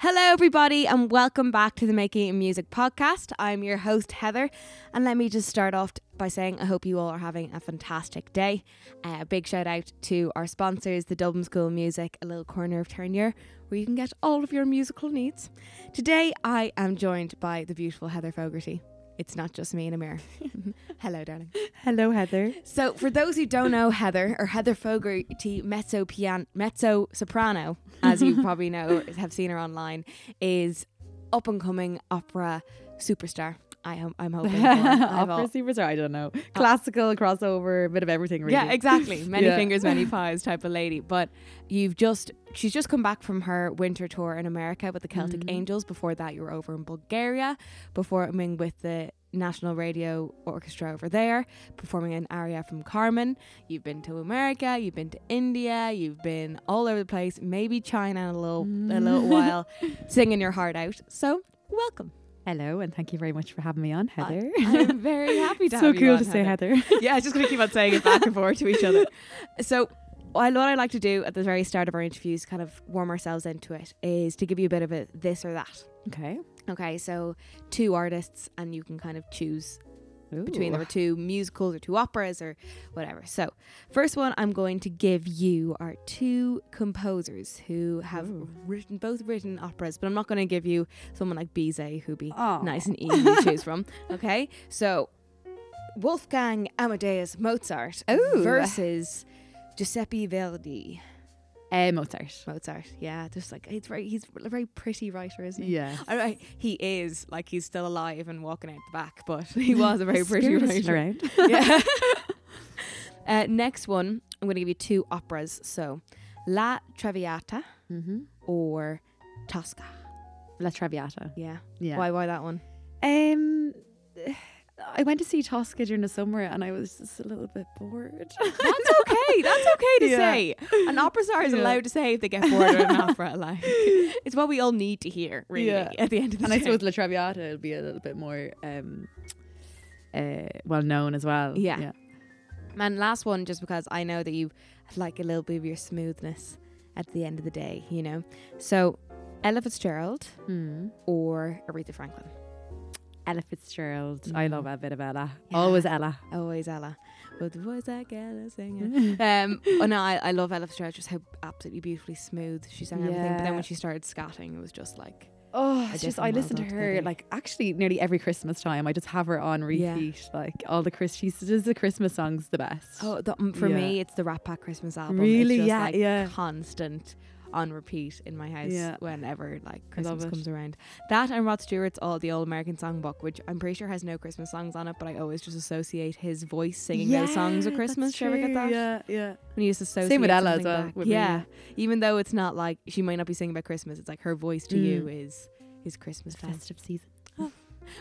Hello, everybody, and welcome back to the Making Music podcast. I'm your host, Heather, and let me just start off by saying I hope you all are having a fantastic day. Uh, a big shout out to our sponsors, the Dublin School of Music, a little corner of Terenure, where you can get all of your musical needs. Today, I am joined by the beautiful Heather Fogarty. It's not just me in a mirror. Hello, darling. Hello, Heather. So, for those who don't know Heather or Heather Fogarty, mezzo piano, mezzo soprano, as you probably know, have seen her online, is up and coming opera superstar. I am. I'm hoping. Opera superstar, I don't know. Classical, crossover, a bit of everything, really. Yeah, exactly. Many Yeah. fingers, many pies type of lady. But you've just she's just come back from her winter tour in America with the Celtic Mhm. Angels. Before that, you were over in Bulgaria, performing with the National Radio Orchestra over there, performing an aria from Carmen. You've been to America, you've been to India, you've been all over the place, maybe China in a little a little Mm. while, singing your heart out. So welcome. Hello, and thank you very much for having me on, Heather. I'm very happy to so have you cool on, to say Heather. Heather. yeah, I'm just going to keep on saying it back and forth to each other. So, what I like to do at the very start of our interviews, kind of warm ourselves into it, is to give you a bit of a this or that. okay. Okay, so two artists, and you can kind of choose between them, or two musicals, or two operas, or whatever. So, first one I'm going to give you are two composers who have Ooh. written both written operas, but I'm not going to give you someone like Bizet who'd be Oh. nice and easy to choose from. Okay, so Wolfgang Amadeus Mozart Ooh. versus Giuseppe Verdi. Uh, Mozart. Mozart, yeah, just like he's very he's a very pretty writer, isn't he? Yeah. I, I, he is like he's still alive and walking out the back, but he was a very pretty Spirit is still writer. around. Yeah. uh, next one, I'm going to give you two operas. So, La Traviata mm-hmm. or Tosca. La Traviata. Yeah. Yeah. Why? Why that one? Um, I went to see Tosca during the summer, and I was just a little bit bored. That's okay. That's okay to Yeah. say. An opera star is Yeah. allowed to say if they get bored of an opera. Like it's what we all need to hear, really. Yeah. At the end of the and day. I suppose La Traviata will be a little bit more um, uh, well known as well. Yeah. Yeah. And last one, just because I know that you like a little bit of your smoothness at the end of the day, you know. So, Ella Fitzgerald Mm. or Aretha Franklin. Ella Fitzgerald. I Mm. love a bit of Ella. Yeah. Always Ella. Always Ella, with the voice like Ella singing. um, oh no, I, I love Ella Fitzgerald. Just how absolutely beautifully smooth she sang everything. But then when she started scatting, it was just like Oh, it's just I listen to her like actually nearly every Christmas time. I just have her on Yeah. repeat. Like all the Chris, she does the Christmas songs the best. oh, the, um, for Yeah. me, it's the Rat Pack Christmas album. Really? it's just, Yeah, like, yeah. constant on repeat in my house Yeah. whenever like Christmas comes around. That and Rod Stewart's All the Old American Songbook, which I'm pretty sure has no Christmas songs on it, but I always just associate his voice singing those songs with Christmas. you ever get true. that? Yeah, yeah. When you just associate Same with Ella as well, with me, yeah, even though it's not like she might not be singing about Christmas, it's like her voice to you Mm. is is Christmas. Festive season.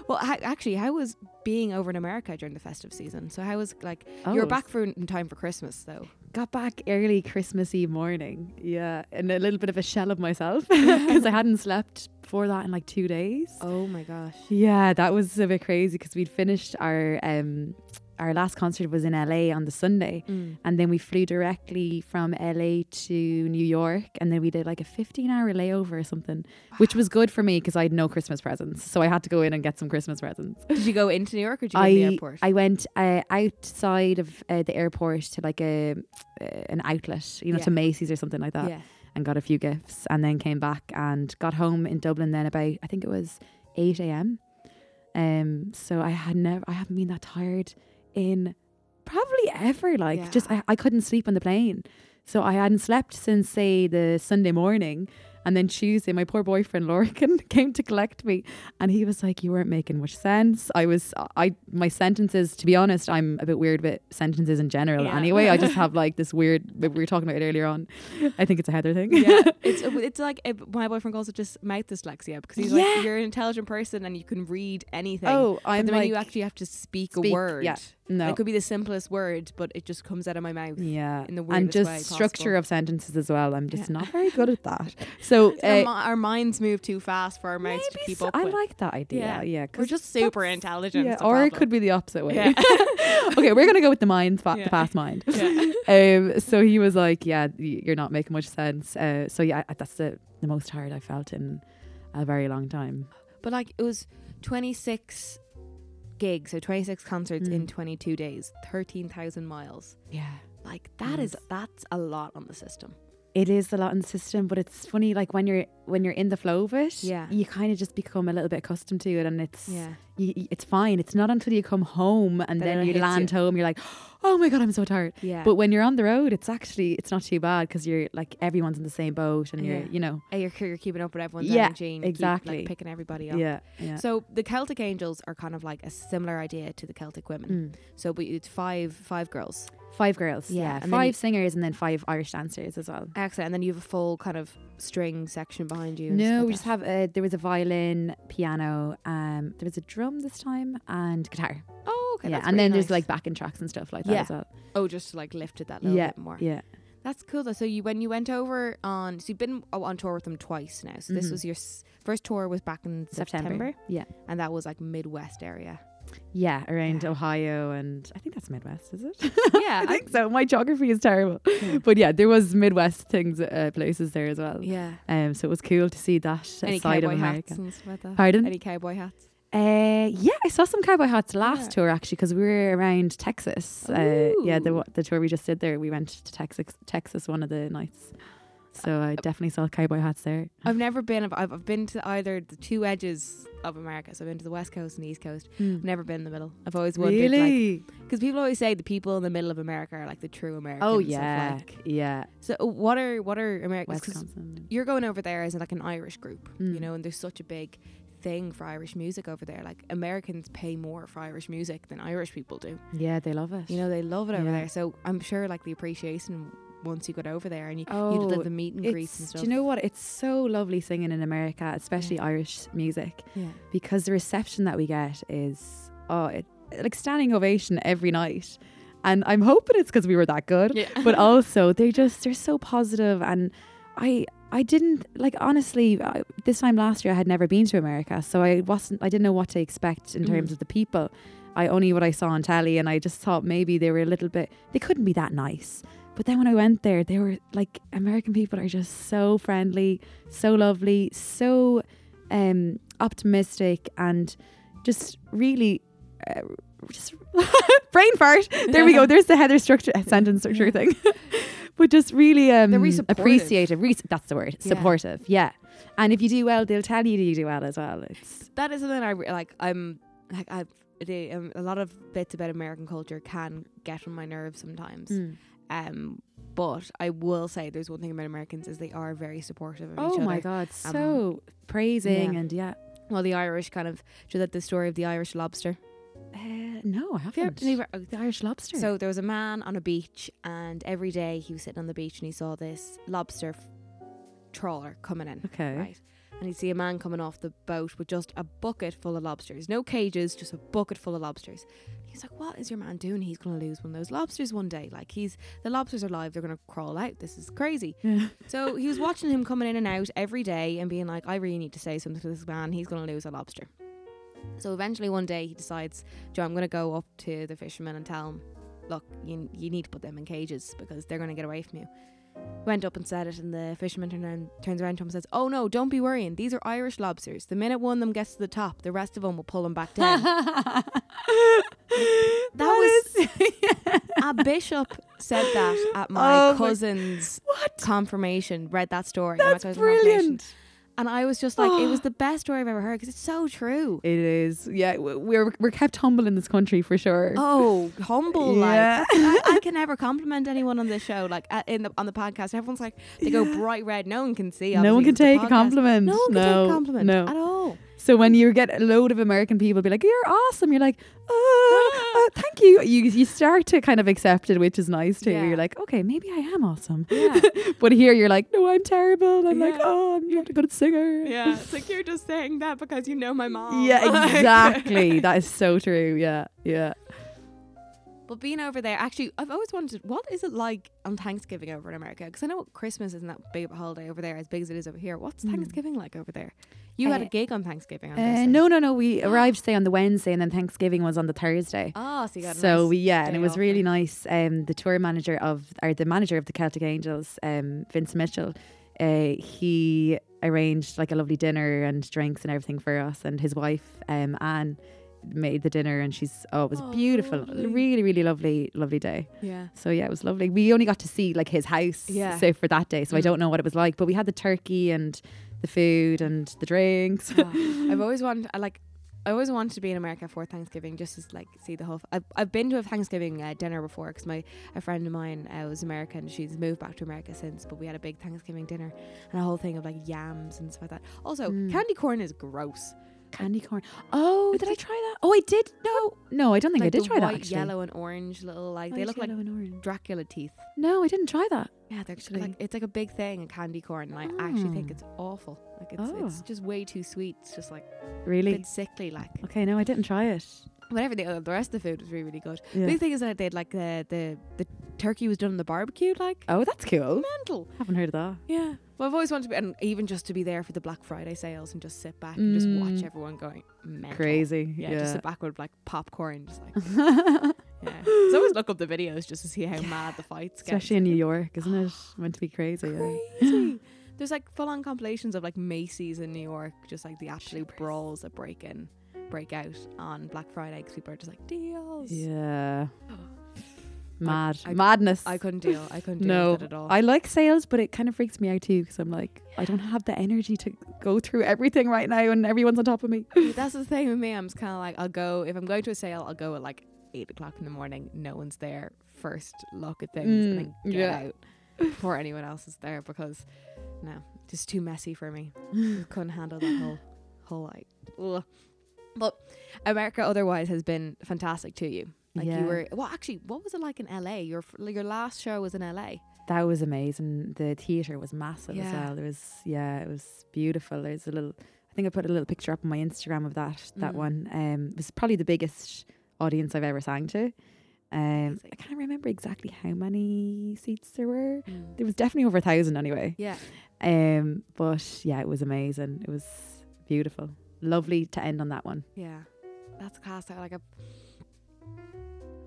Well, ha- actually, how was being over in America during the festive season? So how was like you were Oh, back for in time for Christmas though? Got back early Christmas Eve morning. Yeah, and a little bit of a shell of myself because I hadn't slept before that in like two days. Oh my gosh. Yeah, that was a bit crazy because we'd finished our um our last concert was in LA on the Sunday. Mm. And then we flew directly from LA to New York. And then we did like a 15 hour layover or something, which was good for me because I had no Christmas presents. So I had to go in and get some Christmas presents. Did you go into New York or did you go to the airport? I went uh, outside of uh, the airport to like a uh, an outlet, you know, Yeah. to Macy's or something like that, yeah. and got a few gifts. And then came back and got home in Dublin then about, I think it was 8 a.m. Um, so I had never, I haven't been that tired in probably ever. Like, Yeah. just I, I couldn't sleep on the plane. So I hadn't slept since say the Sunday morning. And then Tuesday, my poor boyfriend Lorcan came to collect me, and he was like, "You weren't making much sense." I was, I my sentences. To be honest, I'm a bit weird with sentences in general. Yeah. Anyway, I just have like this weird. We were talking about it earlier on. I think it's a Heather thing. yeah, it's it's like uh, my boyfriend calls it just mouth dyslexia because he's Yeah. like you're an intelligent person and you can read anything. Oh, I'm then like you actually have to speak, a word, yeah, no. it could be the simplest word, but it just comes out of my mouth. Yeah, in the and just way structure possible. of sentences as well. I'm just Yeah. not very good at that. So Our, uh, mi- our minds move too fast for our mouths to keep so- up I with. like that idea. Yeah. Yeah, we're just super intelligent. Yeah, is the or it could be the opposite way. Yeah. okay, we're gonna go with the mind, fa- Yeah. the fast mind. Yeah. Um, so he was like, "Yeah, you're not making much sense." Uh, so yeah, I- that's the the most tired I felt in a very long time. But like it was 26 gigs, so 26 concerts in Mm. 22 days, 13,000 miles. Yeah. Like that is Yes. that's a lot on the system. It is a lot in the system, but it's funny. Like when you're when you're in the flow of it, Yeah. you kind of just become a little bit accustomed to it, and it's Yeah. you, it's fine. It's not until you come home and Then then, you land you. home, you're like, oh my god, I'm so tired. Yeah. But when you're on the road, it's actually it's not too bad because you're like everyone's in the same boat, and Yeah. you're you know Uh, you're, you're keeping up with everyone's Yeah, energy and you keep, exactly. like picking everybody up. yeah yeah. So the Celtic Angels are kind of like a similar idea to the Celtic Women. Mm. So but it's five five girls. Five girls, Yeah, yeah, five you- singers, and then five Irish dancers as well. Excellent. And then you have a full kind of string section behind you. No, we just have a, there was a violin, piano, um, there was a drum this time, and guitar. Oh, okay. yeah, and then there's like backing tracks and stuff like that Yeah. as well. oh, just to like lift it that little Yeah, bit more. yeah. That's cool though. So you when you went over on so you've been on tour with them twice now. So this Mhm. was your s- first tour was back in September, September. Yeah. and that was like Midwest area. Yeah, around Yeah. Ohio and I think that's Midwest, is it? Yeah, I think so. My geography is terrible. But yeah, there was Midwest things, uh, places there as well. Yeah. Um, so it was cool to see that Any side of America. hats and stuff like. Pardon? Any cowboy hats? Uh, yeah, I saw some cowboy hats last Yeah. tour actually because we were around Texas. Uh, yeah, the the tour we just did there, we went to Texas, Texas one of the nights. So I definitely saw cowboy hats there. I've never been. I've, I've been to either the two edges of America. So I've been to the West Coast and the East Coast. I've never been in the middle. I've always wondered, like, Really? because people always say the people in the middle of America are like the true Americans. Oh yeah, like- yeah. so uh, what are what are Americans? You're going over there as like an Irish group, you Mm. know, and there's such a big thing for Irish music over there. Like Americans pay more for Irish music than Irish people do. Yeah, they love it. You know, they love it over Yeah. there. So I'm sure like the appreciation once you got over there and you, Oh, you did the meet and greets and stuff. do you know what? It's so lovely singing in America, especially Irish music, yeah. because the reception that we get is oh, it, like standing ovation every night. And I'm hoping it's because we were that good, Yeah. but also they just they're so positive and I I didn't like honestly I, this time last year I had never been to America so I wasn't I didn't know what to expect in terms Mm. of the people I only what I saw on telly and I just thought maybe they were a little bit they couldn't be that nice but then when I went there they were like American people are just so friendly so lovely so um optimistic and just really uh, just brain fart. There we go. There's the heather structure sentence structure thing. But just really um They're really appreciative. Re- that's the word. Yeah. supportive. Yeah. And if you do well they'll tell you that you do well as well. It's that is something I re- like. I'm like I. They, um, a lot of bits about American culture can get on my nerves sometimes. Um, but I will say there's one thing about Americans is they are very supportive of each other. oh my god Um, so praising yeah. and yeah Well, the Irish kind of do that the story of the Irish lobster. uh, no I Have you ever- haven't never- the Irish lobster So there was a man on a beach, and every day he was sitting on the beach and he saw this lobster f- trawler coming in. okay Right. And he'd see a man coming off the boat with just a bucket full of lobsters. No cages, just a bucket full of lobsters. He's like, What is your man doing? He's going to lose one of those lobsters one day. Like, he's the lobsters are live. They're going to crawl out. This is crazy. yeah. So he was watching him coming in and out every day and being like, I really need to say something to this man. He's going to lose a lobster. So eventually one day he decides, Joe, I'm going to go up to the fisherman and tell him, look, you, you need to put them in cages because they're going to get away from you. Went up and said it, and the fisherman turned around, turns around to him and says, Oh no, don't be worrying. These are Irish lobsters. The minute one of them gets to the top, the rest of them will pull them back down. that was- yeah. a bishop said that at my Oh my- cousin's what confirmation, read that story. that's brilliant And I was just like, it was the best story I've ever heard because it's so true. It is. Yeah, we're we're kept humble in this country for sure. Oh, humble! Yeah. Like I, I can never compliment anyone on this show. Like uh, in the on the podcast, everyone's like they go bright red. No one can see. no one can take a compliment. No one can no, take a compliment No. at all. So when you get a load of American people be like, "You're awesome," you're like, "Oh, uh, thank you." You you start to kind of accept it, which is nice too. Yeah. You're like, "Okay, maybe I am awesome." Yeah, But here you're like, "No, I'm terrible." And I'm like, Yeah. "Oh, I'm not a good singer." yeah. It's like you're just saying that because you know my mom. Yeah, exactly. that is so true. Yeah, yeah. But being over there, actually, I've always wondered what is it like on Thanksgiving over in America? Because I know Christmas isn't that big of a holiday over there as big as it is over here. What's Mm. Thanksgiving like over there? You had a gig on Thanksgiving. Uh, no, no, no. We arrived say on the Wednesday, and then Thanksgiving was on the Thursday. Oh, so you got so nice we yeah, and it was really then. nice. Um, the tour manager of or the manager of the Celtic Angels, um, Vince Mitchell, uh, he arranged like a lovely dinner and drinks and everything for us. And his wife, um, Anne, made the dinner, and she's oh, it was Oh, beautiful, lovely. really, really lovely, lovely day. Yeah. So yeah, it was lovely. We only got to see like his house, Yeah. so for that day. So I Mm. don't know what it was like, but we had the turkey and the food and the drinks. Oh, I've always wanted, I like, I always wanted to be in America for Thanksgiving just to like see the whole. I've, I've been to a Thanksgiving uh, dinner before because my a friend of mine uh, was American. She's moved back to America since, but we had a big Thanksgiving dinner and a whole thing of like yams and stuff like that. Also, Mm. candy corn is gross. Candy corn. Oh, It's did I try that? Oh, I did. No, no, I don't think like I did the try white, that. Actually, yellow, and orange little like they look like yellow and orange. Dracula teeth. No, I didn't try that. Yeah, they're Actually. like it's like a big thing, a candy corn, and I actually think Oh. it's awful. Like it's it's Oh. just way too sweet. It's just like a Really? bit sickly. Like Okay, no, I didn't try it. whatever the uh, the rest of the food was really really good. Yeah. Big thing is that they'd like the the the turkey was done on the barbecue, like Oh, that's cool. mental. Haven't heard of that. Yeah. Well, I've always wanted to be, and even just to be there for the Black Friday sales and just sit back and just watch Mm. everyone going mental. Crazy. Yeah, Yeah. just sit back with like popcorn, just like yeah. So always look up the videos just to see how mad the fights get. Especially in New York, isn't it? Meant to be crazy. Yeah. crazy. There's like full on compilations of like Macy's in New York, just like the absolute Jeepers. brawls that break in, break out on Black Friday because people are just like deals. Yeah. Mad. I- Madness. I couldn't deal. I couldn't deal no, with it at all. I like sales, but it kind of freaks me out too because I'm like, I don't have the energy to go through everything right now, and everyone's on top of me. That's the thing with me. I'm just kind of like, I'll go if I'm going to a sale, I'll go at like eight o'clock in the morning. No one's there. First look at things and then Mm, get yeah. out before anyone else is there because no, just too messy for me. Couldn't handle that whole whole like. Ugh. But America otherwise has been fantastic to you. Like Yeah. you were well, actually, what was it like in LA? Your your last show was in LA. That was amazing. The theater was massive as well. There was yeah, it was beautiful. There's a little I think I put a little picture up on my Instagram of that that Mm. one. Um it was probably the biggest audience I've ever sang to. Um I can't remember exactly how many seats there were. Mm. There was definitely over a thousand anyway. Yeah, Um but yeah, it was amazing. It was beautiful. Lovely to end on that one. yeah, that's class. I Like I've,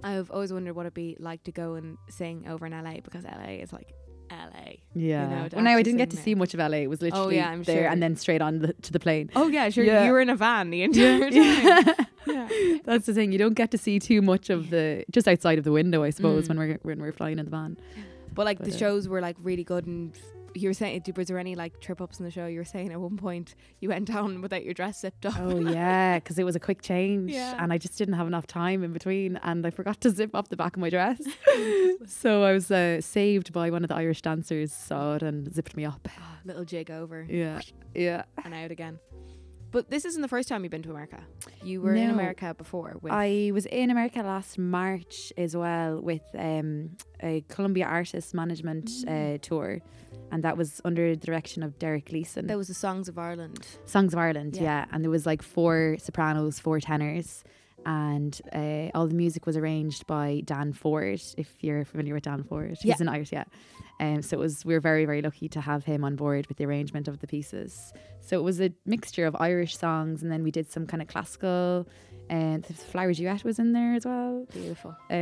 I've always wondered what it'd be like to go and sing over in LA because LA is like LA. Yeah. know, well, now I didn't get to sing see much of LA. It was literally yeah, I'm there sure. and then straight on the, to the plane. Oh yeah, sure. Yeah. You were in a van the entire time. Yeah. yeah. That's the thing. You don't get to see too much of the just outside of the window, I suppose, Mm. when we're when we're flying in the van. But like the uh, shows were like really good and you were saying was there any like trip ups in the show? You were saying at one point you went down without your dress zipped up. Oh yeah, because it was a quick change, Yeah. and I just didn't have enough time in between, and I forgot to zip up the back of my dress. so I was uh, saved by one of the Irish dancers, saw it and zipped me up. Ah, little jig over Yeah, yeah. and out again. But this isn't the first time you've been to America. You were in America before I was in America last March as well with um, a Columbia Artist Management Mm. uh, tour, and that was under the direction of Derek Leeson. that was the Songs of Ireland. Songs of Ireland, Yeah. yeah. And there was like four sopranos, four tenors, and uh, all the music was arranged by Dan Ford. If you're familiar with Dan Ford, Yeah. he's an Irish, yeah. Um, so it was we were very very lucky to have him on board with the arrangement of the pieces. So it was a mixture of Irish songs, and then we did some kind of classical. And the Flower Duet was in there as well. Beautiful. I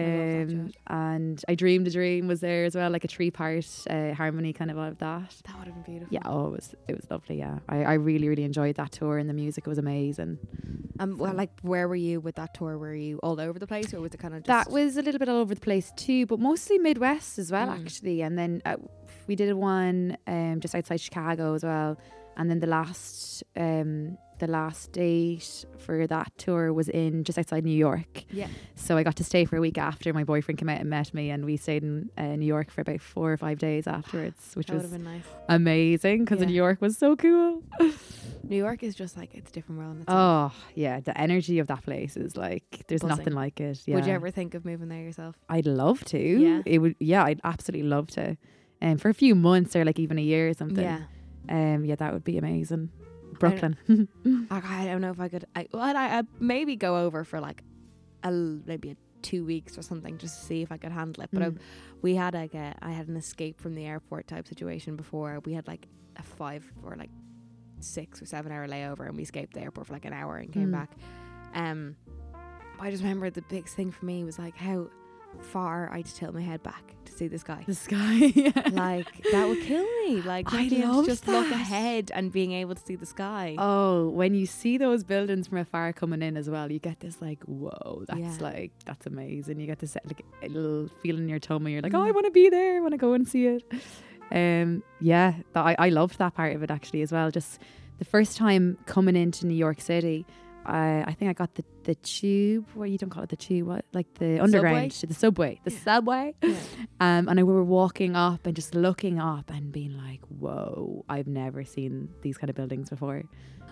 Um, duet. and I Dreamed a Dream was there as well, like a three part uh, harmony kind of all of that. That would have been beautiful. Yeah, oh, it was it was lovely. Yeah, I, I really really enjoyed that tour, and the music was amazing. Um, well, like, where were you with that tour? Were you all over the place, or was it kind of just That was a little bit all over the place too, but mostly Midwest as well, Mm. actually. And then uh, we did one um, just outside Chicago as well. And then the last um, the last date for that tour was in just outside New York. Yeah. So I got to stay for a week after my boyfriend came out and met me, and we stayed in uh, New York for about four or five days afterwards, which was nice. amazing because Yeah. New York was so cool. New York is just like it's a different world. Oh yeah, the energy of that place is like there's Buzzing. nothing like it. Yeah. Would you ever think of moving there yourself? I'd love to. Yeah. It would yeah, I'd absolutely love to. Um for a few months or like even a year or something. Yeah. Um yeah, that would be amazing. Brooklyn. Like, I don't know if I could. I well, I I'd maybe go over for like a maybe a two weeks or something just to see if I could handle it. But I, Mm. we had like a I had an escape from the airport type situation before. We had like a five or like six or seven hour layover, and we escaped the airport for like an hour and came Mm. back. Um, I just remember the biggest thing for me was like how far I'd tilt my head back to see the sky. The sky. like that would kill me. Like I not being able to love just look ahead and being able to see the sky. Oh, when you see those buildings from afar coming in as well, you get this like, whoa, that's Yeah. like that's amazing. You get this like a little feeling in your tummy. You're like, oh, I Mhm. want to be there. I want to go and see it. Um, yeah, that, I I loved that part of it actually as well. Just the first time coming into New York City, I I think I got the the tube. What you don't call it the tube? What like the underground, the subway, the Yeah. subway. Yeah. Um, and I we were walking up and just looking up and being like, whoa, I've never seen these kind of buildings before.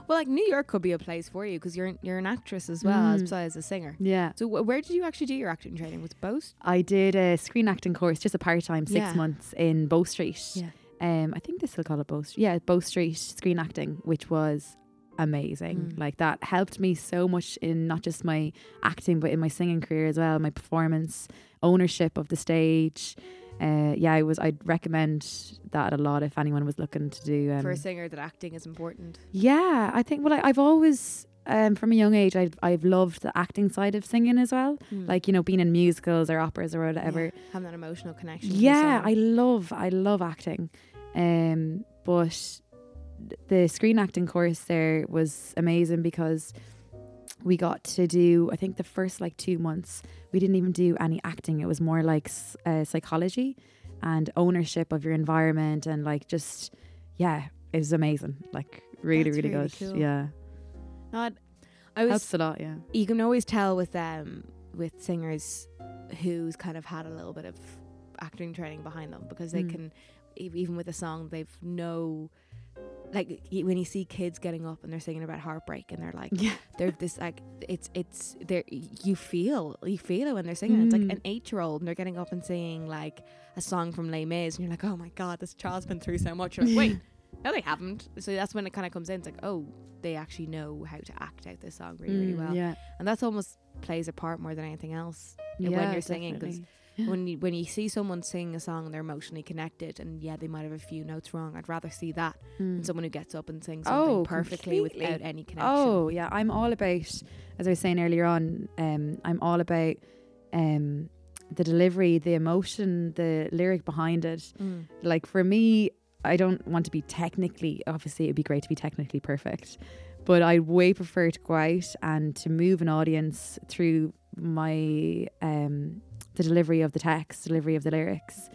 Well, like New York could be a place for you because you're you're an actress as well as Mm. besides a singer. Yeah. So wh- where did you actually do your acting training? Was both? I did a screen acting course, just a part time, six Yeah. months in Bow Street. Yeah. Um, I think they still call it Bow Street. Yeah, Bow Street screen acting, which was amazing. Mm. Like that helped me so much in not just my acting, but in my singing career as well, my performance, ownership of the stage. Uh, yeah, I was. I'd recommend that a lot if anyone was looking to do. Um, For a singer, that acting is important. yeah, I think. Well, I, I've always, um, from a young age, I've I've loved the acting side of singing as well. Mm. Like you know, being in musicals or operas or whatever. Yeah, having that emotional connection. Yeah. I love I love acting. Um but the screen acting course there was amazing because we got to do I think the first like 2 months we didn't even do any acting. It was more like uh, psychology and ownership of your environment and like just yeah it was amazing. Like really That's really, really good. cool. yeah. Not, I was helps a lot yeah. You can always tell with um with singers who's kind of had a little bit of acting training behind them because they Mm. can even with a song they've no like when you see kids getting up and they're singing about heartbreak and they're like yeah. they're this like it's it's there you feel you feel it when they're singing. It's like Mm. an eight year old and they're getting up and singing like a song from Les Mis and you're like oh my god this child's been through so much. You're like wait no they haven't. So that's when it kind of comes in. It's like oh they actually know how to act out this song really really Mm, well. yeah. And that's almost plays a part more than anything else when you're singing, 'cause definitely. when you when you see someone sing a song and they're emotionally connected and yeah they might have a few notes wrong I'd rather see that than Mm. someone who gets up and sings something Oh, perfectly completely. without any connection Oh yeah, I'm all about. As I was saying earlier on, um, I'm all about um, the delivery, the emotion, the lyric behind it. Mm. Like for me, I don't want to be technically. Obviously, it'd be great to be technically perfect, but I way prefer to go out and to move an audience through my um, the delivery of the text, delivery of the lyrics,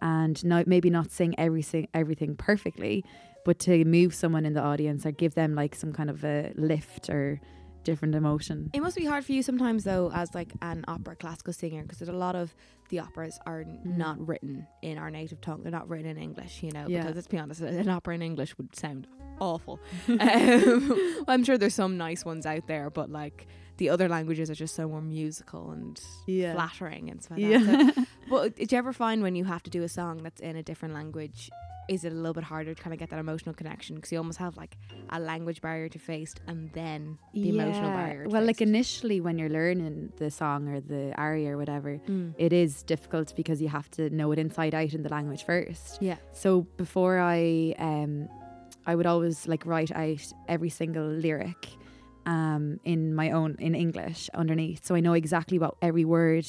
and not maybe not sing everything everything perfectly, but to move someone in the audience or give them like some kind of a lift or different emotion. It must be hard for you sometimes, though, as like an opera classical singer, because a lot of the operas are Mm. not written in our native tongue. They're not written in English, you know. Yeah. Because let's be honest, an opera in English would sound awful. um, I'm sure there's some nice ones out there, but like the other languages are just so more musical and Yeah. flattering and stuff like that. So- Yeah. But did you ever find when you have to do a song that's in a different language, is it a little bit harder to kind of get that emotional connection? Because you almost have like a language barrier to face and then the emotional barrier. To Well, like initially when you're learning the song or the aria or whatever, Mm. it is difficult because you have to know it inside out in the language first. Yeah. So before I um I would always like write out every single lyric um in my own in English underneath so I know exactly what every word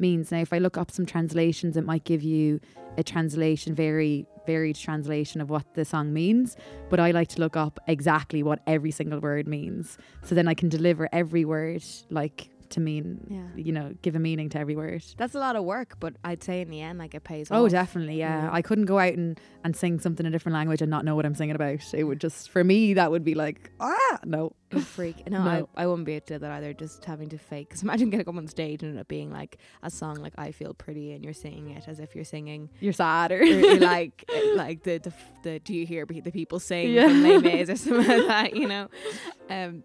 means. Now if I look up some translations it might give you a translation very varied translation of what the song means but I like to look up exactly what every single word means so then I can deliver every word like to mean Yeah. you know give a meaning to every word. That's a lot of work, but I'd say in the end, like it pays Oh, off. Oh, definitely, yeah. Yeah. I couldn't go out and, and sing something in a different language and not know what I'm singing about. It would just, for me, that would be like, ah, no. A freak. No, No. I, I wouldn't be able to do that either. Just having to fake. Because imagine getting up on stage and it being like a song like "I Feel Pretty" and you're singing it as if you're singing You're sadder. or like uh, like the, the the Do you hear the people sing Yeah. from Les Mis or something like that? You know. Um,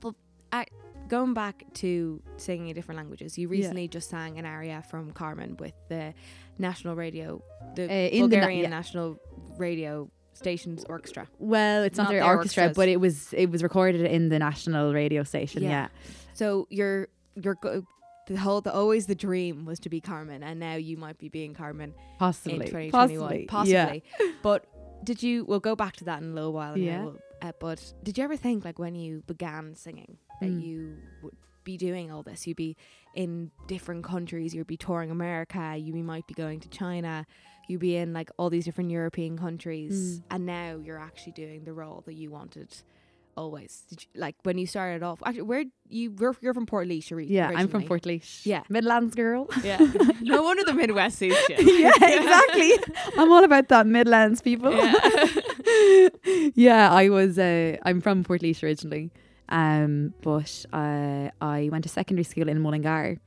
but I, going back to singing in different languages, you Yeah. recently just sang an aria from Carmen with the national radio, the Uh, in the na- Bulgarian yeah. national radio stations orchestra. well, it's not, Not their, their orchestra, orchestras. but it was it was recorded in the national radio station. Yeah. Yeah. So you're you're go- the whole the always the dream was to be Carmen, and now you might be being Carmen Possibly. in 2021, Possibly. possibly. Yeah. But did you? We'll go back to that in a little while. Yeah. we'll- uh, but did you ever think like when you began singing that Mm. you would be doing all this. You'd be in different countries. You'd be touring America. You might be going to China. You'd be in like all these different European countries. Mm. And now you're actually doing the role that you wanted always. Did you, like when you started off, actually, where you you're, you're from Port ori- Yeah, I'm from originally. Portlaoise. Yeah. Midlands girl. Yeah. no wonder the Midwest suits you. yeah, exactly. I'm all about that Midlands people. Yeah. yeah, I was. Uh, I'm from Portlaoise originally, um, but uh, I went to secondary school in Mullingar,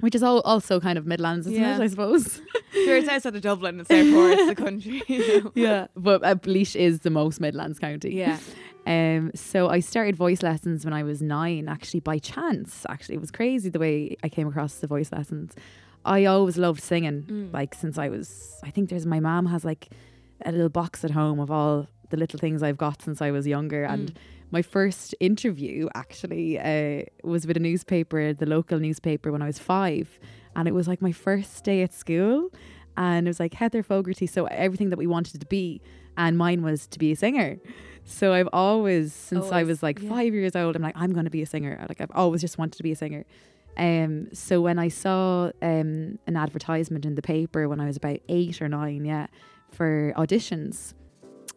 which is all, also kind of Midlands, isn't Yeah. it? I suppose. Sure, it's outside of Dublin. It's therefore it's the country. you know? yeah, but uh, Laois is the most Midlands county. Yeah. Um, so I started voice lessons when I was nine, actually by chance. Actually, it was crazy the way I came across the voice lessons. I always loved singing, Mm. like since I was. I think there's my mom has like a little box at home of all the little things I've got since I was younger, and Mm. My first interview actually uh, was with a newspaper, the local newspaper, when I was five, and it was like my first day at school, and it was like Heather Fogarty. So everything that we wanted to be, and mine was to be a singer. So I've always, since I was like yeah. five years old, I'm like I'm going to be a singer. Like I've always just wanted to be a singer. Um, so when I saw um, an advertisement in the paper when I was about eight or nine, yeah, for auditions,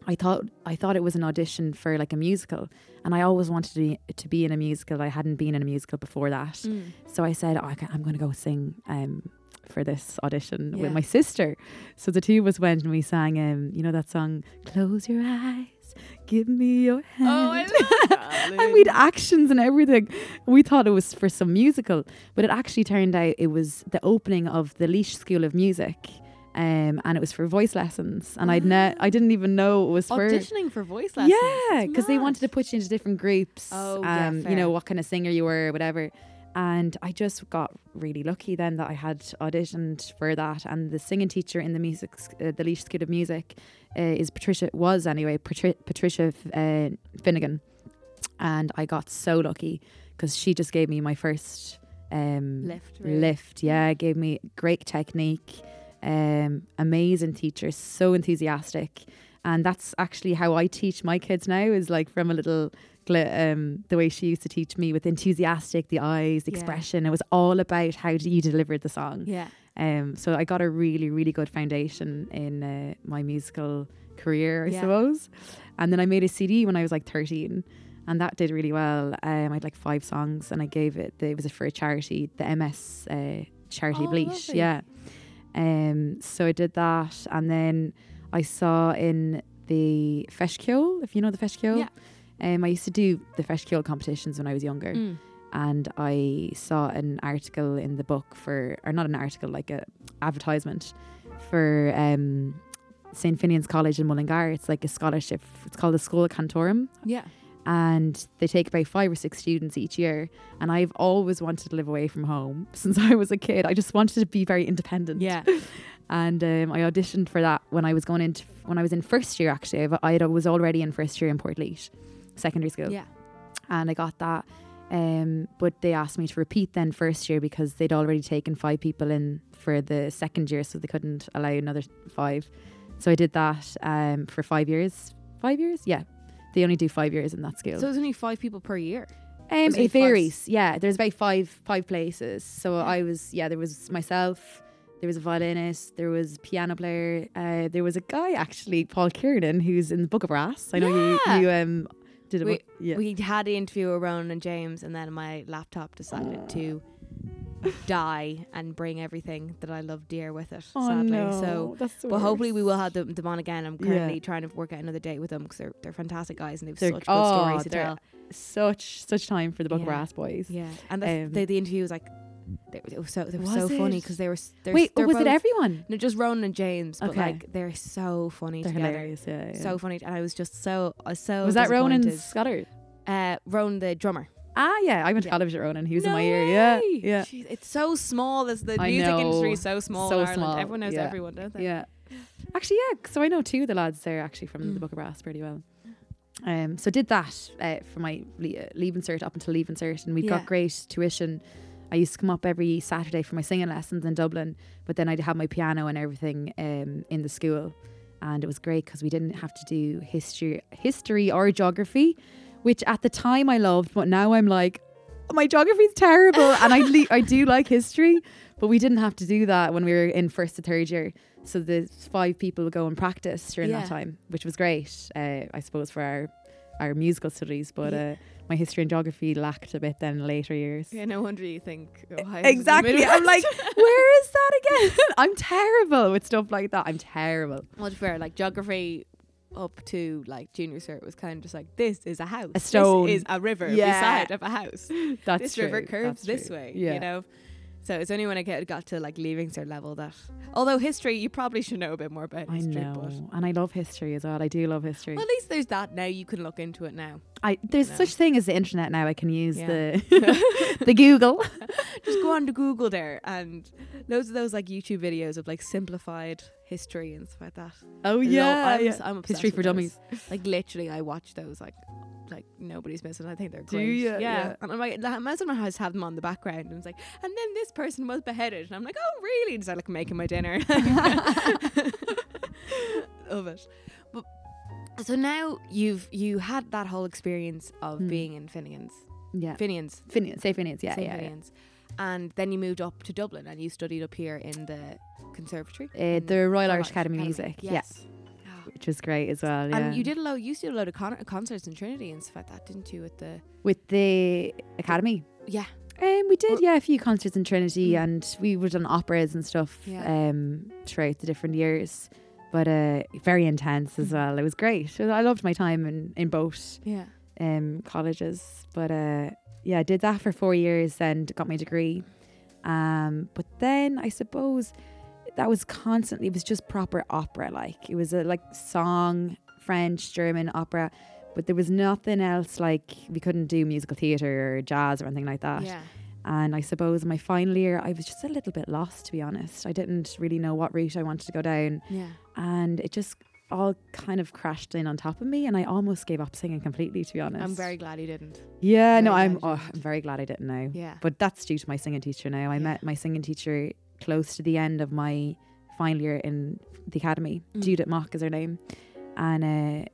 I thought I thought it was an audition for like a musical, and I always wanted to be, to be in a musical. I hadn't been in a musical before that, Mm. so I said, oh, I'm going to go sing um, for this audition Yeah. with my sister. So the two of us went and we sang, um, you know, that song, Close Your Eyes, Give Me Your Hand. Oh, I love and we'd actions and everything. We thought it was for some musical, but it actually turned out it was the opening of the Laois School of Music. Um, and it was for voice lessons, and I'd ne- I didn't even know it was for auditioning for voice lessons. yeah, because they wanted to put you into different groups. Oh, yeah, um, you know what kind of singer you were, or whatever. And I just got really lucky then that I had auditioned for that. And the singing teacher in the music, uh, the Laois School of Music, uh, is Patricia. Was anyway Patri- Patricia uh, Finnegan, and I got so lucky because she just gave me my first um, lift. Really. lift. Yeah, gave me great technique, um, amazing teacher, so enthusiastic, and that's actually how I teach my kids now. Is like from a little. Um, the way she used to teach me with enthusiastic, the eyes, the Yeah. expression. It was all about how you delivered the song. Yeah. Um, so I got a really, really good foundation in uh, my musical career, I Yeah. suppose. And then I made a CD when I was like 13, and that did really well. Um, I had like five songs, and I gave it. It was for a charity, the MS uh, charity Oh, Bleach. lovely. Yeah. Um, so I did that, and then I saw in the Feis Ceoil, if you know the Feis Ceoil. Yeah. Um, I used to do the Feis Ceoil competitions when I was younger Mm. and I saw an article in the book for, or not an article, like a advertisement for um, St Finian's College in Mullingar. It's like a scholarship. It's called the Schola Cantorum, Yeah. And they take about five or six students each year. And I've always wanted to live away from home since I was a kid. I just wanted to be very independent. Yeah. And um, I auditioned for that when I was going into when I was in first year. Actually, I've- was already in first year in Port secondary school Yeah. and I got that. Um, but they asked me to repeat then first year because they'd already taken five people in for the second year, so they couldn't allow another five. So I did that um, for five years. Five years? Yeah. They only do five years in that school. So there's only five people per year. um, it it five varies. Yeah, there's about five five places. So Yeah. I was yeah, there was myself, there was a violinist, there was a piano player, uh, there was a guy actually, Paul Kiernan, who's in the Booka Brass. I know Yeah. you you um did a We- book. Yeah. We had the interview with Ronan and James, and then my laptop decided to die and bring everything that I love dear with it. sadly, so. Oh, that's the But hopefully we will have them, them on again. I'm Yeah. currently trying to work out another date with them because they're they're fantastic guys and they've They're- such good oh, stories to tell. such such time for the Book of Yeah. Brass boys. Yeah, and the, Um, the, the interview was like they, they were so they were Was so funny because they were they're, Wait, they're was both, it everyone? No, just Ronan and James, but Okay. like they're so funny They're together. hilarious. Yeah, yeah. So funny, and I was just so was so was that Ronan. Scudder? Uh, Ronan the drummer. Ah, yeah, I went to Yeah. college with Ronan. He was in my ear. Yeah, yeah, Jeez, it's so small. As the I music industry is so small So in Ireland. small, Everyone knows yeah. everyone, don't they? yeah. Actually, yeah. So I know two of the lads there actually from the Mm. Booka Brass pretty well. Um, so did that uh, for my le- uh, leaving cert up until leaving cert, and we Yeah. got great tuition. I used to come up every Saturday for my singing lessons in Dublin, but then I'd have my piano and everything um, in the school, and it was great because we didn't have to do history, history or geography, which at the time I loved, but now I'm like, my geography's terrible, and I le- I do like history, but we didn't have to do that when we were in first to third year. So the five people would go and practice during Yeah. that time, which was great, uh, I suppose, for our our musical studies. But Yeah. uh, my history and geography lacked a bit then later years. Yeah, no wonder you think the Exactly. I'm like, where is that again? I'm terrible with stuff like that. I'm terrible. well, to be fair, like geography up to like junior cert was kind of just like this is a house, stone. this is a river Yeah. beside of a house. That's this true. river curves That's this true. way, Yeah. you know. So it's only when I get, got to like leaving cert level that, although history, you probably should know a bit more about I history. know, But and I love history as well. I do love history. well, at least there's that now. You can look into it now. I there's No. such thing as the internet now. I can use Yeah. the the Google. Just go on to Google there, and loads of those like YouTube videos of like simplified history and stuff like that. Oh lo- I'm, I'm obsessed history for those. dummies. Like literally, I watch those like like nobody's missing. I think they're Do great. ya? Yeah. Yeah. And I'm like, most of my house have them on the background, and it's like, and then this person was beheaded, and I'm like, oh really? And so I like making my dinner. Love it. But so now you've you had that whole experience of Hmm. being in Finian's, Yeah, Finian's, Finian, say Finian's. Yeah, St. yeah, yeah. And then you moved up to Dublin and you studied up here in the conservatory, Uh, in the Royal Irish Academy of Music. Yes. Yeah, which was great as well. Yeah. And you did a lot. You used to do a load of con- concerts in Trinity and stuff like that, didn't you? With the with the Academy. yeah, Um, we did, Well- yeah, a few concerts in Trinity, Mm. and we would done operas and stuff Yeah. um, throughout the different years. But uh, very intense as well. It was great. I loved my time in, in both yeah, um, colleges. But uh, yeah, I did that for four years, and got my degree. Um, but then I suppose that was constantly. It was just proper opera. Like it was a like song, French, German opera. But there was nothing else like we couldn't do musical theatre or jazz or anything like that. yeah. And I suppose my final year, I was just a little bit lost, to be honest. I didn't really know what route I wanted to go down. Yeah. And it just all kind of crashed in on top of me. And I almost gave up singing completely, to be honest. I'm very glad you didn't. Yeah, no, I'm, oh. I'm very glad I didn't know. Yeah. But that's due to my singing teacher now. I Yeah. met my singing teacher close to the end of my final year in the academy. Mm. Judith Mok is her name. And, uh,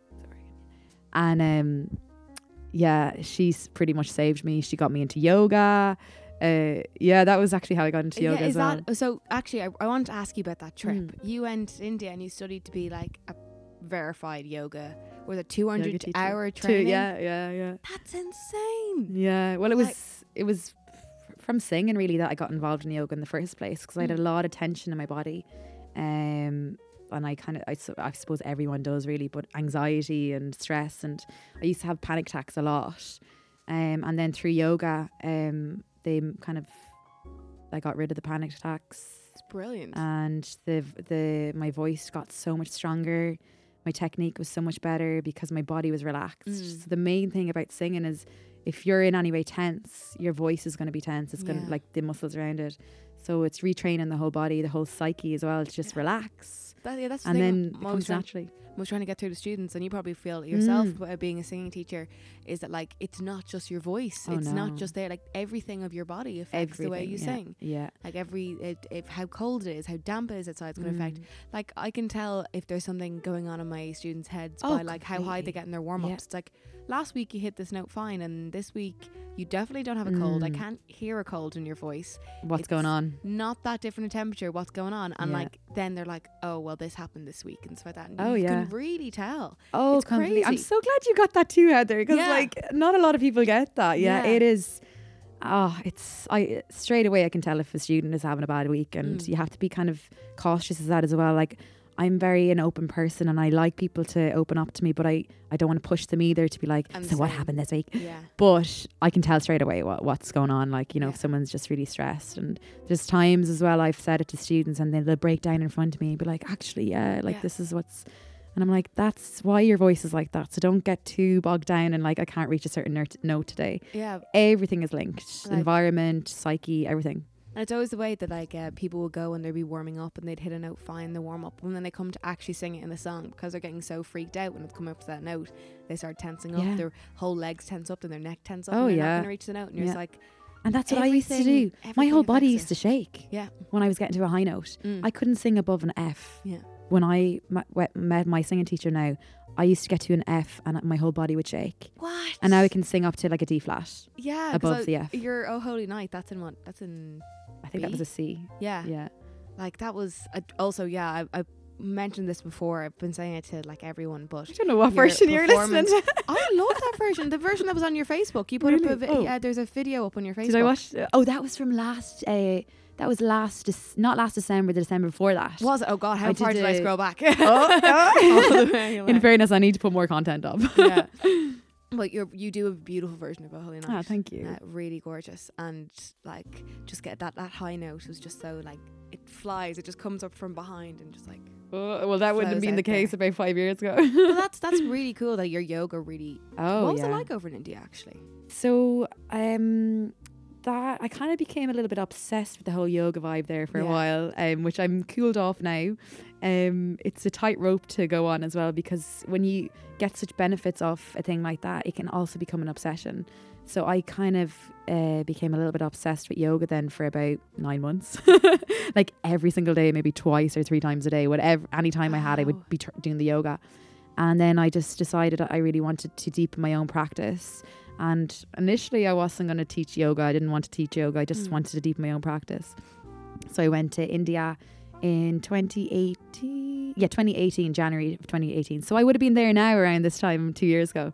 and, um, yeah, she's pretty much saved me. She got me into yoga. Uh, yeah, that was actually how I got into yoga yeah, as is well. that so? Actually, I, I want to ask you about that trip. Mm. You went to India and you studied to be like a verified yoga, or a 200 teacher. hour Two- training. yeah, yeah, yeah. That's insane. Yeah. Well, it Like- was it was from singing really that I got involved in yoga in the first place because I had a Mm. lot of tension in my body, um, and I kind of I, I suppose everyone does really, but anxiety and stress, and I used to have panic attacks a lot, um, and then through yoga, um, they kind of I got rid of the panic attacks It's brilliant. and the the my voice got so much stronger. My technique was so much better because my body was relaxed. Mm. So the main thing about singing is if you're in any way tense, your voice is going to be tense. It's going Yeah. to like the muscles around it. So it's retraining the whole body, the whole psyche as well to just Yeah. relax, That- yeah, that's the and thing then it comes naturally. Was trying to get through to students, and you probably feel it yourself Mm. being a singing teacher, is that like it's not just your voice, Oh, it's not just there. Like everything of your body affects the way you yeah. sing. Yeah. Like every, it, if how cold it is, how damp it is outside, it's going to affect. Mm. Like I can tell if there's something going on in my students' heads Oh, by like how high they get in their warm ups. Yeah. It's like last week you hit this note fine, and this week you definitely don't have a cold. I Mm. can't hear a cold in your voice. What's It's going on? Not that different a temperature. What's going on? And Yeah. like then they're like, oh well, this happened this week and stuff like that. And Oh, yeah. Can really tell. Oh, It's completely. I'm so glad you got that too, Heather, because Yeah. like not a lot of people get that. Yeah, Yeah. it is. Oh, it's I straight away I can tell if a student is having a bad week, and Mm. you have to be kind of cautious of that as well. Like I'm very an open person, and I like people to open up to me, but I I don't want to push them either to be like, I'm so what happened this week? Yeah. But I can tell straight away what what's going on. Like you know, Yeah. if someone's just really stressed, and there's times as well I've said it to students, and then they'll break down in front of me and be like, actually, yeah, like Yeah. this is what's. And I'm like, that's why your voice is like that. So don't get too bogged down and like, I can't reach a certain ner- note today. Yeah. Everything is linked Like- environment, psyche, everything. And it's always the way that like uh, people will go and they'd be warming up and they'd hit a note fine, the warm up, and then they come to actually sing it in the song because they're getting so freaked out when it's coming up to that note. They start tensing up, Yeah. their whole legs tense up, and their neck tense up. Oh, and they're yeah. not going to reach the note, and you're just like, And that's what I used to do. My whole body used to shake yeah, when I was getting to a high note. mm. I couldn't sing above an F. Yeah. When I met my singing teacher now, I used to get to an F and my whole body would shake. What? And now I can sing up to like a D flat Yeah, above I- the F. Your Oh Holy Night. That's in what? That's in I think that was a C. yeah. Yeah. Like that was also yeah. I, I mentioned this before. I've been saying it to like everyone, but I don't know what version you're listening to. I love that version. The version that was on your Facebook. You put up a Really? vi- Oh. yeah. There's a video up on your Facebook. Did I watch? Oh, that was from last. Uh, that was last. Dec- not last December. The December before that. Was it? Oh God, how I far did did I scroll back? Oh, All the way away. In fairness, I need to put more content up. yeah. But you you do a beautiful version of a Holy Night. ah, thank you. Uh, really gorgeous and like just get that that high note was just so like it flies it just comes up from behind and just like Oh, well, that wouldn't have been the out there. case about five years ago. but that's that's really cool that your yoga really oh, what was yeah. it like over in India actually So, um, that I kind of became a little bit obsessed with the whole yoga vibe there for a while, um, which I'm cooled off now. Um, it's a tightrope to go on as well because when you get such benefits off a thing like that, it can also become an obsession. So I kind of uh, became a little bit obsessed with yoga then for about nine months, like every single day, maybe twice or three times a day, whatever. Any time I had, I would be tr- doing the yoga. And then I just decided I really wanted to deepen my own practice. And initially, I wasn't going to teach yoga. I didn't want to teach yoga. I just Mm. wanted to deepen my own practice. So I went to India in 2018. Yeah, 2018, January of 2018. So I would have been there now around this time two years ago.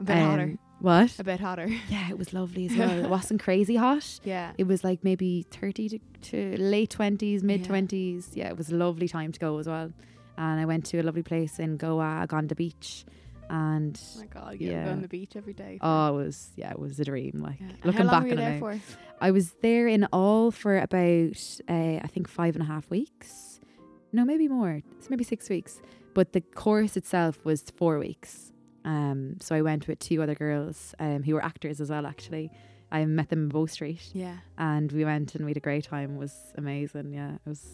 a bit Um, hotter What? a bit hotter Yeah, it was lovely as well. it wasn't crazy hot. yeah It was like maybe 30 to, to late 20s, mid 20s. Yeah, it was a lovely time to go as well. And I went to a lovely place in Goa, Agonda Beach. And oh my god you yeah. Yeah. on the beach every day oh, it was, yeah, it was a dream. Like, yeah. Looking back on it now. I was there in all for about, uh, I think, five and a half weeks. No, maybe more. It's maybe six weeks. But the course itself was four weeks. Um, so I went with two other girls um, who were actors as well, actually. I met them in Bow Street yeah and we went and we had a great time. It was amazing. Yeah, it was,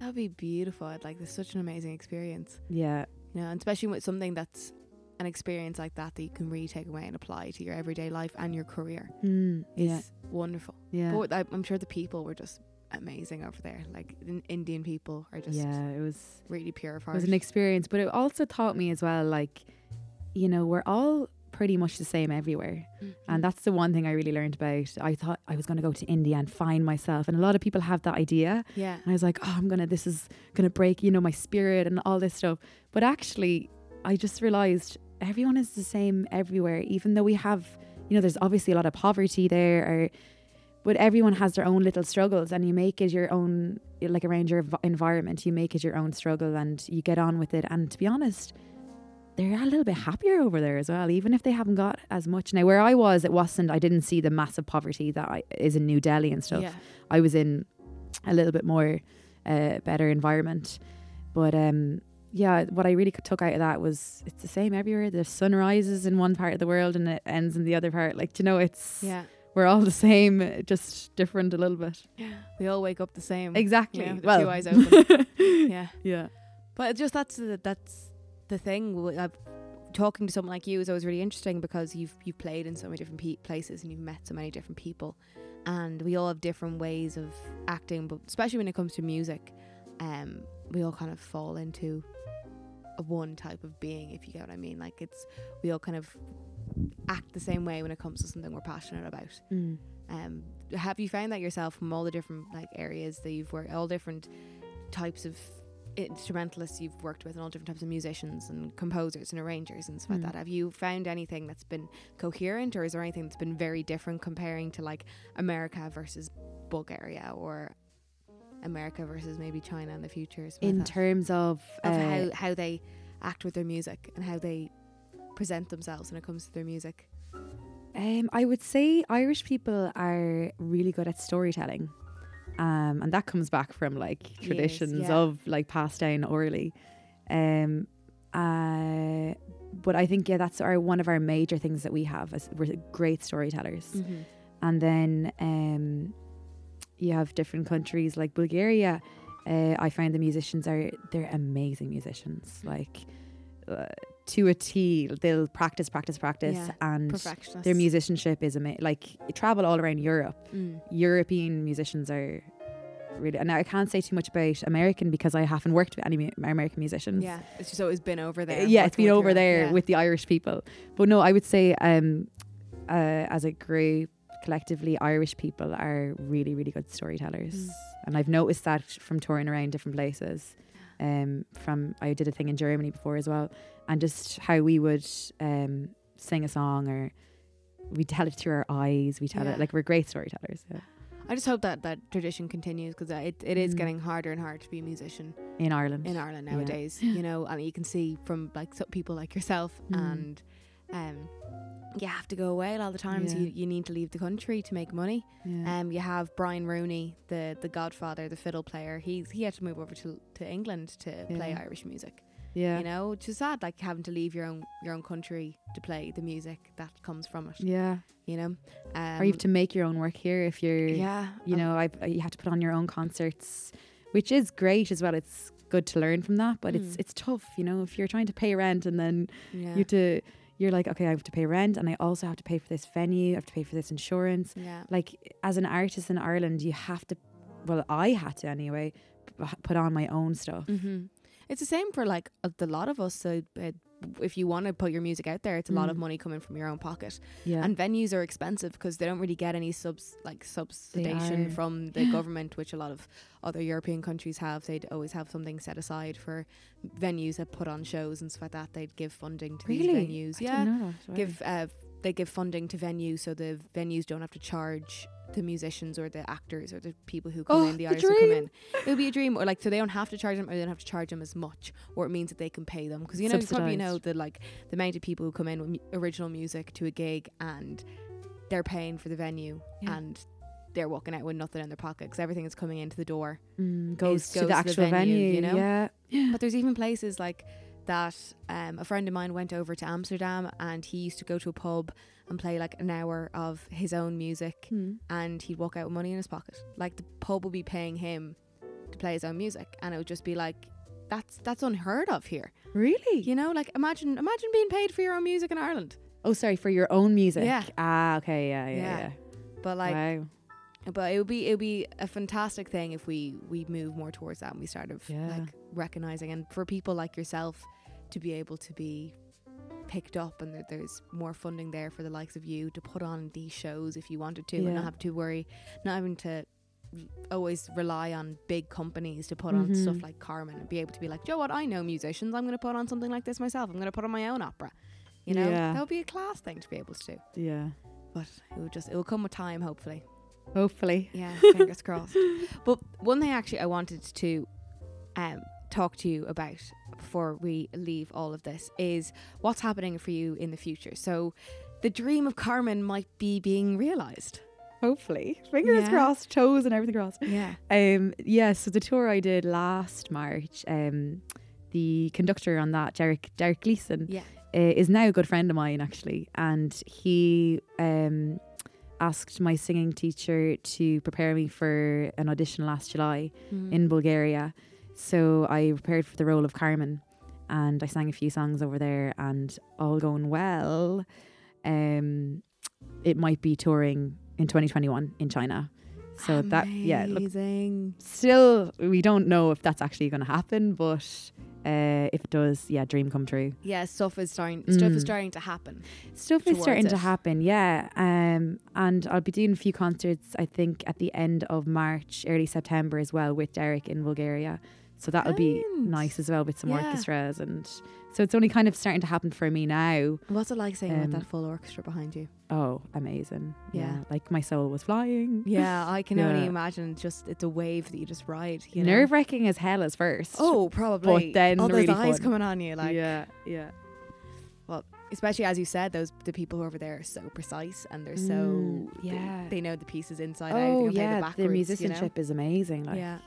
that would be beautiful I'd like this such an amazing experience yeah. you know and especially with something that's an experience like that that you can really take away and apply to your everyday life and your career Mm, yeah, is wonderful yeah. But I, I'm sure the people were just amazing over there. Like in Indian people are just yeah, it was really pure It was an experience, but it also taught me as well, like, you know, we're all pretty much the same everywhere. Mhm. And that's the one thing I really learned about. I thought I was going to go to India and find myself. And a lot of people have that idea. yeah, And I was like, oh, I'm going to, this is going to break, you know, my spirit and all this stuff. But actually, I just realized everyone is the same everywhere, even though we have, you know, there's obviously a lot of poverty there, or, but everyone has their own little struggles and you make it your own, like around your environment, you make it your own struggle and you get on with it. And to be honest, they're a little bit happier over there as well, even if they haven't got as much. Now, where I was, it wasn't, I didn't see the massive poverty that I, is in New Delhi and stuff. yeah, I was in a little bit more uh, better environment. But um, yeah, what I really took out of that was it's the same everywhere. The sun rises in one part of the world and it ends in the other part. Like, you know, it's yeah. we're all the same, just different a little bit. We all wake up the same. Exactly. Yeah, well, two eyes open. yeah, yeah. but just that's the, that's the thing. I've, talking to someone like you is always really interesting because you've you've played in so many different pe- places and you've met so many different people, and we all have different ways of acting. But especially when it comes to music, um, we all kind of fall into a one type of being, if you get what I mean. Like it's we all kind of act the same way when it comes to something we're passionate about. Mm. Um, have you found that yourself from all the different like areas that you've worked, all different types of instrumentalists you've worked with, and all different types of musicians and composers and arrangers and stuff Mm. like that? Have you found anything that's been coherent, or is there anything that's been very different comparing to like America versus Bulgaria or America versus maybe China in the future? In like terms of, of uh, how how they act with their music and how they present themselves when it comes to their music. Um, I would say Irish people are really good at storytelling. Um, and that comes back from like traditions yeah. of like passed down orally. Um, uh, but I think yeah, that's our one of our major things that we have. Is we're great storytellers. Mm-hmm. And then um, you have different countries like Bulgaria. Uh, I find the musicians are they're amazing musicians. Like uh, to a T, they'll practice, practice, practice, Yeah, and their musicianship is amazing. Like travel all around Europe. Mm. European musicians are really. And now I can't say too much about American because I haven't worked with any American musicians. Yeah, it's just always been over there. yeah, it's been over there yeah. with the Irish people. But no, I would say um, uh, as a group, collectively, Irish people are really, really good storytellers. Mm. And I've noticed that from touring around different places. Um, from I did a thing in Germany before as well, and just how we would um, sing a song or we tell it through our eyes. We tell Yeah. it like we're great storytellers. Yeah. I just hope that that tradition continues because it, it is Mm. getting harder and harder to be a musician In Ireland. in Ireland Yeah. nowadays. You know, and you can see from like so people like yourself Mm. and um, you have to go away a lot of the times. Yeah. You, you need to leave the country to make money. yeah. Um, you have Brian Rooney, the the Godfather, the fiddle player. He's he had to move over to to England to play Irish music. Yeah. You know, it's just sad, like having to leave your own your own country to play the music that comes from it. yeah. You know, um, or you have to make your own work here if you're yeah, you um, know, I've, you have to put on your own concerts, which is great as well. It's good to learn from that, but it's Mm. it's tough, you know, if you're trying to pay rent and then yeah, you have to, you're like, okay, I have to pay rent and I also have to pay for this venue, I have to pay for this insurance. yeah, Like as an artist in Ireland, you have to, well, I had to anyway, p- put on my own stuff. hmm It's the same for like a, the lot of us. So uh, if you want to put your music out there, it's a lot of Mm. money coming from your own pocket. Yeah, And venues are expensive because they don't really get any subs like subsidization from the government, which a lot of other European countries have. They'd always have something set aside for venues that put on shows and stuff like that. They'd give funding to really, these venues. I yeah, that. Give uh, they give funding to venues so the venues don't have to charge the musicians or the actors or the people who come Oh, in, the the artists who come in. It would be a dream, or like so they don't have to charge them, or they don't have to charge them as much, or it means that they can pay them because you know you probably know the like the amount of people who come in with mu- original music to a gig and they're paying for the venue Yeah. and they're walking out with nothing in their pocket because everything is coming into the door. Mm, goes, goes to to the the actual venue, venue, you know? Yeah, But there's even places like that. Um, a friend of mine went over to Amsterdam and he used to go to a pub and play like an hour of his own music Mm. and he'd walk out with money in his pocket. Like the pub would be paying him to play his own music, and it would just be like, that's that's unheard of here. really. You know, like imagine imagine being paid for your own music in Ireland. Oh, sorry for your own music. Yeah. Ah, okay. Yeah, yeah, Yeah. yeah. But like, wow. but it would be it would be a fantastic thing if we we move more towards that and we start of Yeah. like recognizing and for people like yourself to be able to be picked up and that there's more funding there for the likes of you to put on these shows if you wanted to and not have to worry not having to always rely on big companies to put on Mhm. stuff like Carmen and be able to be like, Joe, what I know musicians, I'm going to put on something like this myself. I'm going to put on my own opera. You know, Yeah. that would be a class thing to be able to do. Yeah. But it will just, it will come with time, hopefully. Hopefully. Yeah, fingers crossed. But one thing actually I wanted to um, talk to you about before we leave all of this is what's happening for you in the future. So the dream of Carmen might be being realized. Hopefully. Fingers Yeah. crossed, toes and everything crossed. Yeah. Um yeah, so the tour I did last March, um the conductor on that, Derek Derek Gleason, Yeah. uh, is now a good friend of mine actually, and he um asked my singing teacher to prepare me for an audition last July Mm. in Bulgaria. So I prepared for the role of Carmen and I sang a few songs over there and all going well. Um it might be touring in 2021 in China. So that yeah, look, still we don't know if that's actually going to happen, but uh, if it does, yeah, dream come true. Yeah, stuff is starting. Stuff is Mm. starting to happen. Stuff is starting to happen, yeah. Um, and I'll be doing a few concerts. I think at the end of March, early September as well with Derek in Bulgaria. So that'll be nice as well with some Yeah. orchestras and so it's only kind of starting to happen for me now. What's it like singing with Um, that full orchestra behind you? Oh, amazing! Yeah. Yeah, like my soul was flying. Yeah, I can only imagine. Just it's a wave that you just ride. You know? Nerve wracking as hell as first. Oh, probably. But then all those really eyes fun. coming on you, like yeah, yeah. Well, especially as you said, those the people who over there are so precise and they're so Mm, yeah. They, know the pieces inside out. They Oh can play yeah, the, the, musicianship is amazing. Like. Yeah,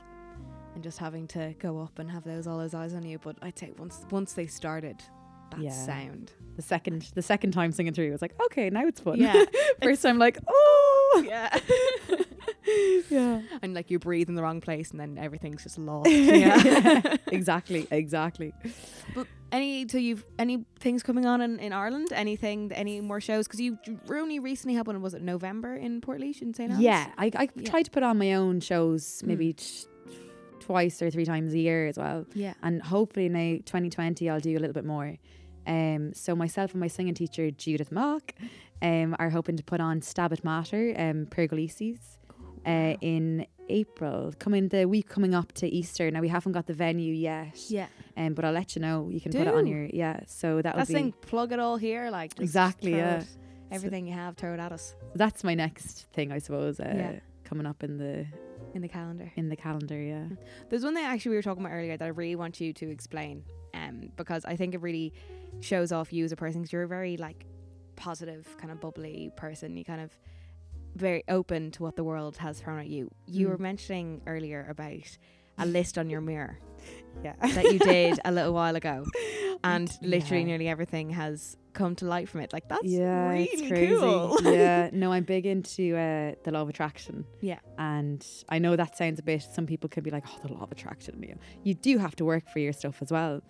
and just having to go up and have those all those eyes on you. But I'd say once once they started, that Yeah. sound. the second the second time singing through, it was like, okay, now it's fun. Yeah, First time, like, oh, yeah. yeah. and like you breathe in the wrong place, and then everything's just lost. yeah. exactly. Exactly. But any so you've any things coming on in, in Ireland? Anything? Any more shows? Because you only recently had one. Was it November in Portlaoise in St. Anne's? Yeah, I, I Yeah. try to put on my own shows Mm. maybe t- twice or three times a year as well. Yeah. And hopefully now 2020 I'll do a little bit more. Um, so myself and my singing teacher Judith Mok um, are hoping to put on Stabat Mater um, Pergolesi's uh, in April, coming the week coming up to Easter. Now we haven't got the venue yet, Yeah. um, but I'll let you know. You can put it on your yeah. So that That's be thing. Plug it all here. Like just Exactly, yeah. it- everything you have, throw it at us that's my next thing, I suppose. Uh, Yeah. coming up in the in the calendar. in the calendar. Yeah. There's one thing actually we were talking about earlier that I really want you to explain, um, because I think it really shows off you as a person. Because you're a very like positive, kind of bubbly person. You kind of very open to what the world has thrown at you. You Mm. were mentioning earlier about a list on your mirror Yeah. that you did a little while ago, and literally Yeah. nearly everything has come to light from it. Like that's yeah, really crazy. cool. yeah, no, I'm big into uh, the law of attraction. Yeah. and I know that sounds a bit. Some people could be like, "Oh, the law of attraction." You, you do have to work for your stuff as well,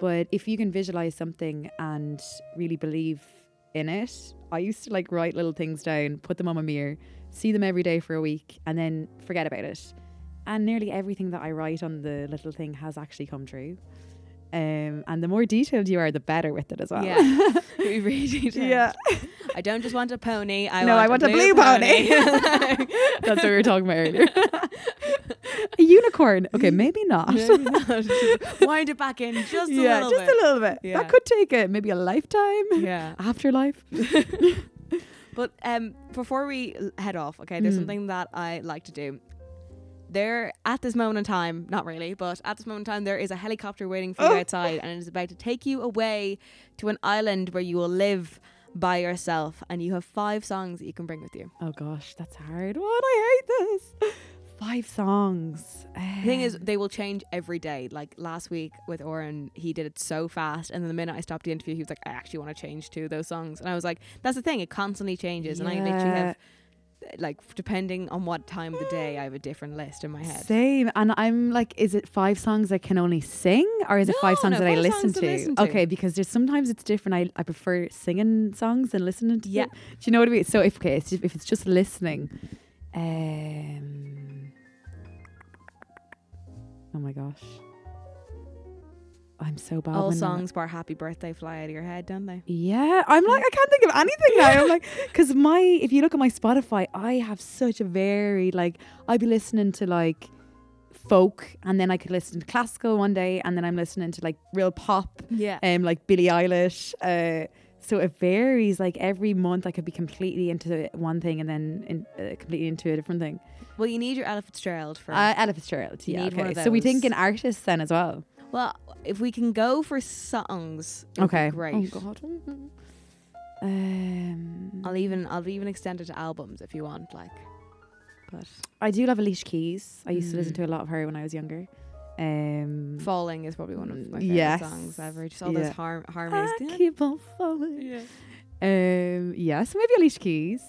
but if you can visualize something and really believe in it, I used to like write little things down, put them on my mirror, see them every day for a week, and then forget about it. And nearly everything that I write on the little thing has actually come true. Um, and the more detailed you are, the better with it as well. Yeah. we really do. Yeah. I don't just want a pony. I No, want I want a a blue, blue pony. That's what we were talking about earlier. a unicorn. Okay, maybe not. Maybe not. Wind it back in just a yeah, little just bit. a little bit. Yeah. That could take a maybe a lifetime. yeah. Afterlife. But um, before we head off, okay, there's Mm. something that I like to do. There, at this moment in time, not really, but at this moment in time, there is a helicopter waiting for you Oh. outside, and it is about to take you away to an island where you will live by yourself, and you have five songs that you can bring with you. Oh gosh, that's hard. What I hate this. Five songs. The thing is, Um, they will change every day. Like last week with Oren, he did it so fast, and then the minute I stopped the interview, he was like, "I actually want to change two of those songs," and I was like, "That's the thing; it constantly changes." And I literally have, like, depending on what time of the day, I have a different list in my head. Same. And I'm like, is it five songs I can only sing or is it five songs no, that I listen to listen to. Okay, because there's sometimes it's different. I, I prefer singing songs than listening to Yeah. them. Do you know what I mean? So if okay, it's just, if it's just listening, um Oh my gosh. I'm so bad. All songs bar "Happy Birthday" fly out of your head, don't they? Yeah, I'm like I can't think of anything now. I'm like because my if you look at my Spotify, I have such a varied like I'd be listening to like folk and then I could listen to classical one day and then I'm listening to like real pop Yeah. um like Billie Eilish. Uh, so it varies. Like every month, I could be completely into one thing and then in, uh, completely into a different thing. Well, you need your Ella Fitzgerald for. Uh, Ella Fitzgerald. You Yeah, okay. So we think in artists then as well. Well, if we can go for songs, it would be Okay. great. Oh God. Um, I'll even I'll even extend it to albums if you want, like. But I do love Alicia Keys. I used to listen Mm. to a lot of her when I was younger. Um, "Falling" is probably one of my favorite Yes. songs ever. Just all Yeah. those har- harmonies. I keep on falling. yeah. Um, yeah, so maybe Alicia Keys.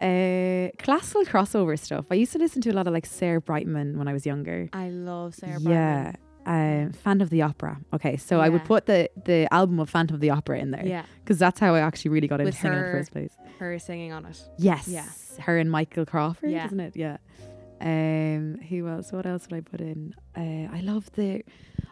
Uh, classical crossover stuff. I used to listen to a lot of like Sarah Brightman when I was younger. I love Sarah Brightman. yeah. Um, Phantom of the Opera. Okay, so I would put the the album of Phantom of the Opera in there Yeah, because that's how I actually really got into With singing in the first place. her singing on it. Yes. Yeah. Her and Michael Crawford, Yeah. isn't it? Yeah. Um, who else? What else would I put in? Uh, I love the.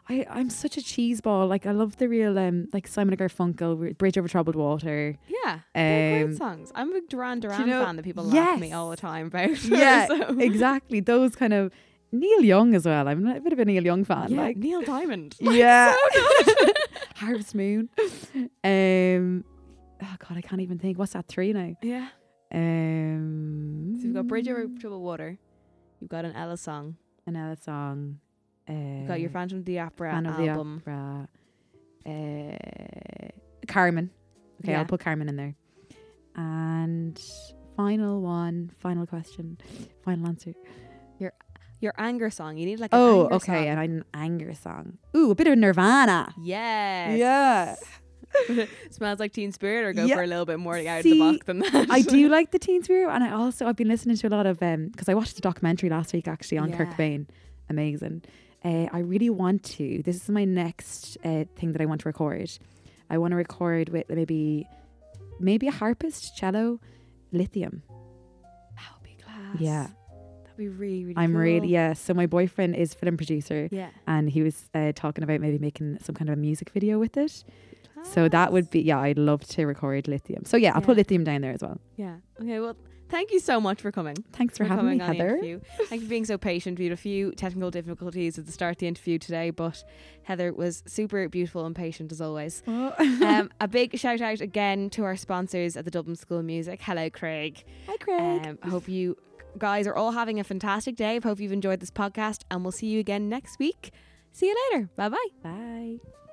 I I'm such a cheese ball. Like I love the real um like Simon and Garfunkel, Bridge Over Troubled Water. Yeah, they're Um, great songs. I'm a Duran Duran know- fan that people laugh at me all the time about. Yeah, so. exactly. Those kind of Neil Young as well. I'm a bit of a Neil Young fan. Yeah, Like Neil Diamond. yeah, Harvest Moon. Um, oh god, I can't even think. What's that three now? Yeah. Um, So you've got Bridge Over Troubled Water. You've got an Ella song. another song. Uh, You've got your Phantom of the Opera Fan of the Opera. Uh, Carmen. Okay, Yeah. I'll put Carmen in there. And final one, final question, final answer. Your anger song. You need like an Oh, okay, song. and an anger song. Ooh, a bit of Nirvana. Yes. Yeah. Smells like Teen Spirit, or go Yeah. for a little bit more out of the box than that. I do like the Teen Spirit, and I also I've been listening to a lot of um because I watched a documentary last week actually on Kirk Yeah. Bain, amazing. Uh, I really want to. This is my next uh, thing that I want to record. I want to record with maybe maybe a harpist, cello, lithium. That would be class. Yeah. Be really, really. I'm cool. really yeah. So my boyfriend is film producer, Yeah. and he was uh, talking about maybe making some kind of a music video with it. So that would be yeah. I'd love to record lithium. So yeah, I'll put lithium down there as well. Yeah. Okay. Well, thank you so much for coming. Thanks for, having me, coming on the Heather. interview. Thanks for being so patient. We had a few technical difficulties at the start of the interview today, but Heather was super beautiful and patient as always. um, a big shout out again to our sponsors at the Dublin School of Music. Hello, Craig. Hi, Craig. Um, I hope you guys are all having a fantastic day. I hope you've enjoyed this podcast, and we'll see you again next week. See you later. Bye bye. Bye.